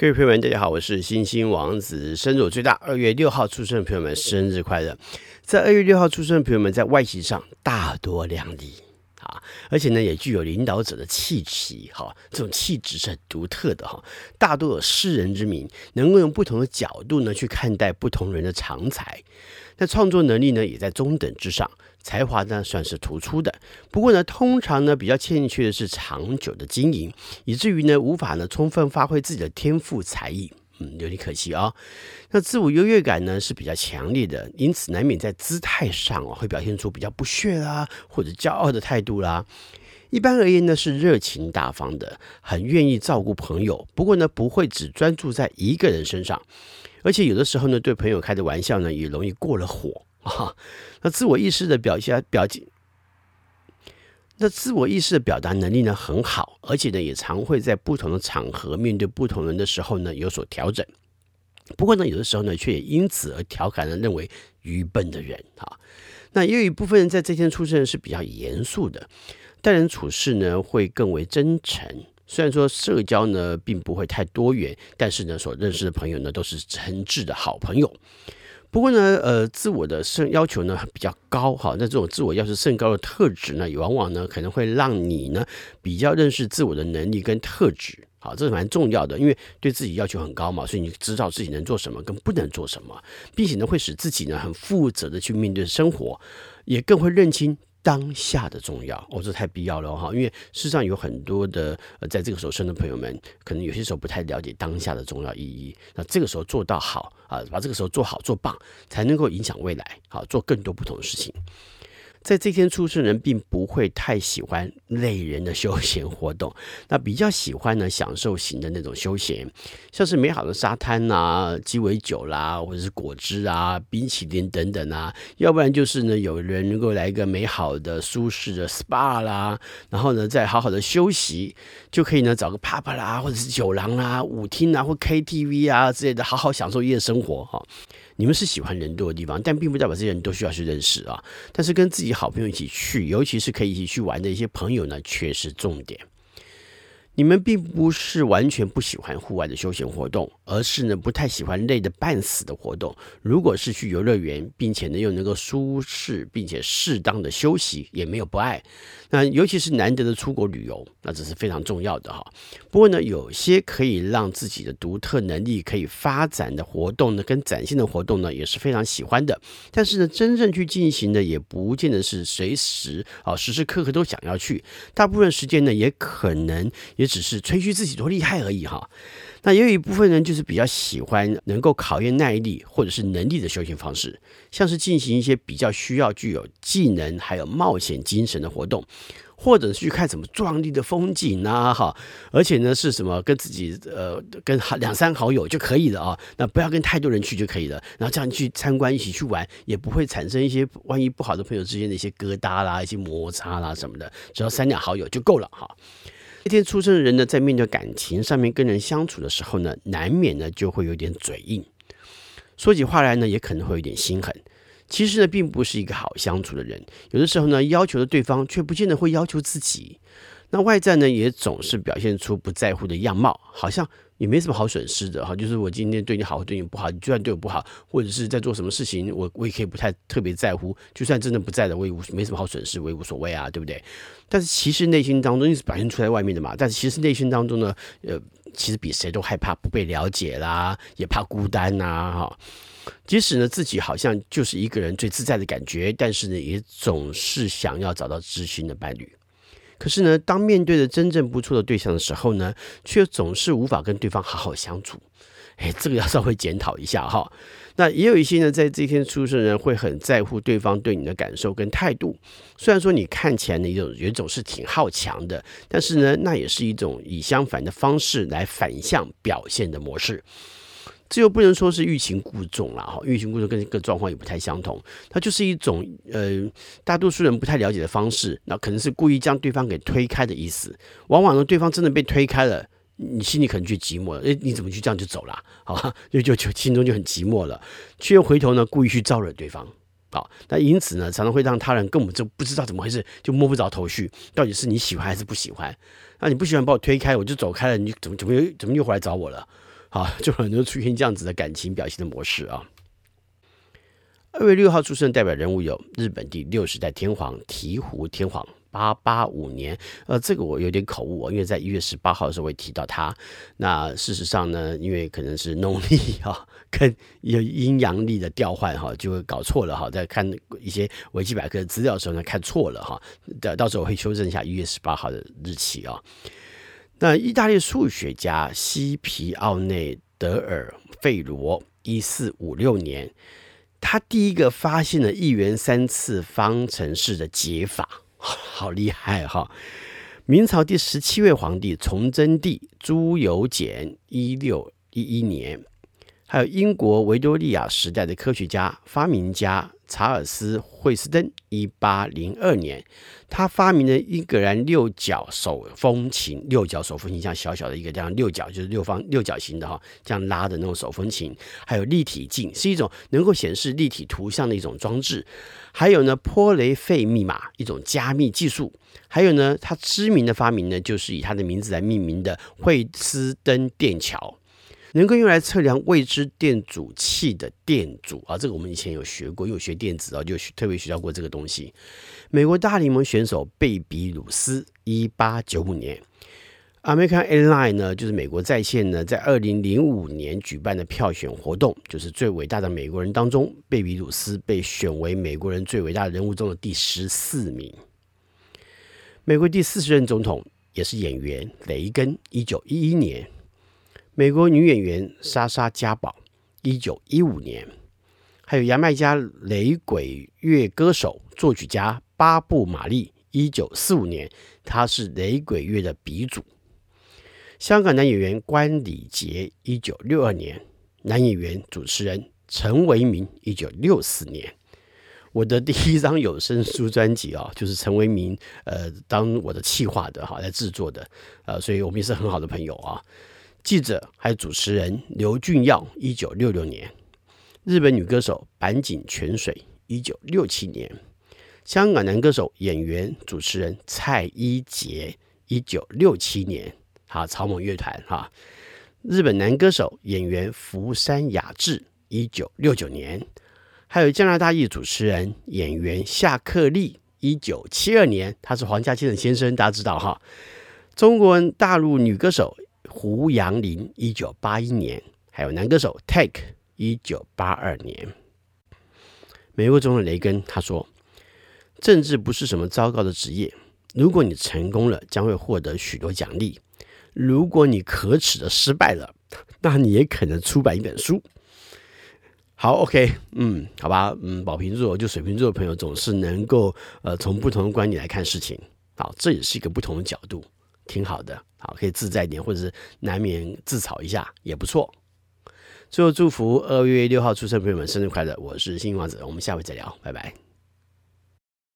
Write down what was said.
各位朋友们，大家好，我是星星王子。生日我最大，二月六号出生的朋友们，生日快乐！在二月六号出生的朋友们，在外形上大多靓丽啊，而且呢，也具有领导者的气息，哈，这种气质是很独特的哈。大多有识人之明，能够用不同的角度呢去看待不同人的长才。那创作能力呢，也在中等之上。才华呢算是突出的，不过呢，通常呢比较欠缺的是长久的经营，以至于呢无法呢充分发挥自己的天赋才艺，嗯，有点可惜、哦。那自我优越感呢是比较强烈的，因此难免在姿态上啊会表现出比较不屑啦或者骄傲的态度啦。一般而言呢是热情大方的，很愿意照顾朋友，不过呢不会只专注在一个人身上，而且有的时候呢对朋友开的玩笑呢也容易过了火。啊，那自我意识的表现表情，那自我意识的表达能力呢很好，而且呢也常会在不同的场合面对不同人的时候呢有所调整。不过呢，有的时候呢却也因此而调侃了认为愚笨的人啊。那也有一部分人在这天出生是比较严肃的，待人处事呢会更为真诚。虽然说社交呢并不会太多元，但是呢所认识的朋友呢都是诚挚的好朋友。不过呢，呃，自我的甚要求呢比较高哈，那这种自我要求甚高的特质呢，也往往呢可能会让你呢比较认识自我的能力跟特质，好，这是蛮重要的，因为对自己要求很高嘛，所以你知道自己能做什么跟不能做什么，并且呢会使自己呢很负责的去面对生活，也更会认清。当下的重要，哦，这太必要了哈，因为事实上有很多的呃，在这个时候生的朋友们，可能有些时候不太了解当下的重要意义。那这个时候做到好啊，把这个时候做好做棒，才能够影响未来，好做更多不同的事情。在这天出生人并不会太喜欢累人的休闲活动，那比较喜欢呢享受型的那种休闲，像是美好的沙滩啊、鸡尾酒啦，或者是果汁啊、冰淇淋等等啊，要不然就是呢有人能够来一个美好的舒适的 SPA 啦，然后呢再好好的休息，就可以呢找个 pub 啦，或者是酒廊啊、舞厅啊或 KTV 啊之类的，好好享受夜生活哈。你们是喜欢人多的地方，但并不代表这些人都需要去认识啊。但是跟自己好朋友一起去，尤其是可以一起去玩的一些朋友呢，却是重点。你们并不是完全不喜欢户外的休闲活动，而是呢不太喜欢累得半死的活动。如果是去游乐园，并且呢又能够舒适并且适当的休息，也没有不爱。那尤其是难得的出国旅游，那这是非常重要的哈。不过呢，有些可以让自己的独特能力可以发展的活动呢，跟展现的活动呢，也是非常喜欢的。但是呢，真正去进行的也不见得是随时啊，时时刻刻都想要去。大部分时间呢，也可能也只是吹嘘自己多厉害而已哈。那也有一部分人就是比较喜欢能够考验耐力或者是能力的休闲方式，像是进行一些比较需要具有技能还有冒险精神的活动。或者去看什么壮丽的风景啊，哈，而且呢是什么跟自己呃跟两三好友就可以了啊，那不要跟太多人去就可以了，然后这样去参观一起去玩，也不会产生一些万一不好的朋友之间的一些疙瘩啦、一些摩擦啦什么的，只要三两好友就够了哈。这天出生的人呢，在面对感情上面跟人相处的时候呢，难免呢就会有点嘴硬，说起话来呢也可能会有点心狠。其实呢，并不是一个好相处的人。有的时候呢，要求的对方却不见得会要求自己。那外在呢，也总是表现出不在乎的样貌，好像也没什么好损失的哈。就是我今天对你好，对你不好，你就算对我不好，或者是在做什么事情，我我也可以不太特别在乎。就算真的不在的，我也无没什么好损失，我也无所谓啊，对不对？但是其实内心当中，是表现出来外面的嘛。但是其实内心当中呢，呃，其实比谁都害怕不被了解啦，也怕孤单呐，哈。即使呢，自己好像就是一个人最自在的感觉，但是呢，也总是想要找到知心的伴侣。可是呢，当面对着真正不错的对象的时候呢，却总是无法跟对方好好相处。哎，这个要稍微检讨一下哈。那也有一些呢，在这天出生人会很在乎对方对你的感受跟态度。虽然说你看起来呢，有有一种是挺好强的，但是呢，那也是一种以相反的方式来反向表现的模式。这又不能说是欲擒故纵了哈，欲擒故纵跟个状况也不太相同，它就是一种呃，大多数人不太了解的方式，那可能是故意将对方给推开的意思。往往呢，对方真的被推开了，你心里可能就寂寞了，诶，你怎么就这样就走了？好，就就就心中就很寂寞了，却又回头呢，故意去招惹对方，好，那因此呢，常常会让他人根本就不知道怎么回事，就摸不着头绪，到底是你喜欢还是不喜欢？那你不喜欢把我推开，我就走开了，你怎么怎么又怎么又回来找我了？好，就很多出现这样子的感情表现的模式啊。二月六号出生的代表人物有日本第六十代天皇醍醐天皇。八八五年，呃，这个我有点口误，因为在一月十八号的时候会提到他。那事实上呢，因为可能是农历哈，跟有阴阳历的调换哈，就会搞错了哈。在看一些维基百科的资料的时候呢，看错了哈。到到时候我会修正一下一月十八号的日期啊。那意大利数学家西皮奥内德尔费罗，一四五六年，他第一个发现了一元三次方程式的解法。好厉害哈！明朝第十七位皇帝崇祯帝朱由检，一六一一年，还有英国维多利亚时代的科学家、发明家。查尔斯·惠斯登，一八零二年，他发明了英格兰六角手风琴。六角手风琴像小小的一个这样六角，就是六方六角形的哈，这样拉的那种手风琴。还有立体镜，是一种能够显示立体图像的一种装置。还有呢，波雷费密码，一种加密技术。还有呢，他知名的发明呢，就是以他的名字来命名的惠斯登电桥。能够用来测量未知电阻器的电阻啊，这个我们以前有学过，有学电子啊，就特别学到过这个东西。美国大联盟选手贝比鲁斯，一八九五年，American Airline 呢，就是美国在线呢，在二零零五年举办的票选活动，就是最伟大的美国人当中，贝比鲁斯被选为美国人最伟大的人物中的第十四名。美国第四十任总统也是演员雷根，一九一一年。美国女演员莎莎嘉宝，一九一五年；还有牙买加雷鬼乐歌手、作曲家巴布玛丽，一九四五年，他是雷鬼乐的鼻祖。香港男演员关礼杰，一九六二年；男演员、主持人陈为民，一九六四年。我的第一张有声书专辑啊，就是陈为民呃当我的企划的哈来制作的，呃，所以我们也是很好的朋友啊。记者还有主持人刘俊耀，一九六六年；日本女歌手坂井泉水，一九六七年；香港男歌手、演员、主持人蔡一杰，一九六七年。哈，草蜢乐团哈。日本男歌手、演员福山雅治，一九六九年；还有加拿大裔主持人、演员夏克立，一九七二年。他是黄家千的先生，大家知道哈。中国大陆女歌手。胡杨林，一九八一年，还有男歌手 Take，一九八二年。美国总统雷根他说：“政治不是什么糟糕的职业，如果你成功了，将会获得许多奖励；如果你可耻的失败了，那你也可能出版一本书。”好，OK，嗯，好吧，嗯，宝瓶座就水瓶座的朋友总是能够呃从不同的观点来看事情，好，这也是一个不同的角度。挺好的，好，可以自在一点，或者是难免自嘲一下也不错。最后祝福二月六号出生朋友们生日快乐！我是星星王子，我们下回再聊，拜拜。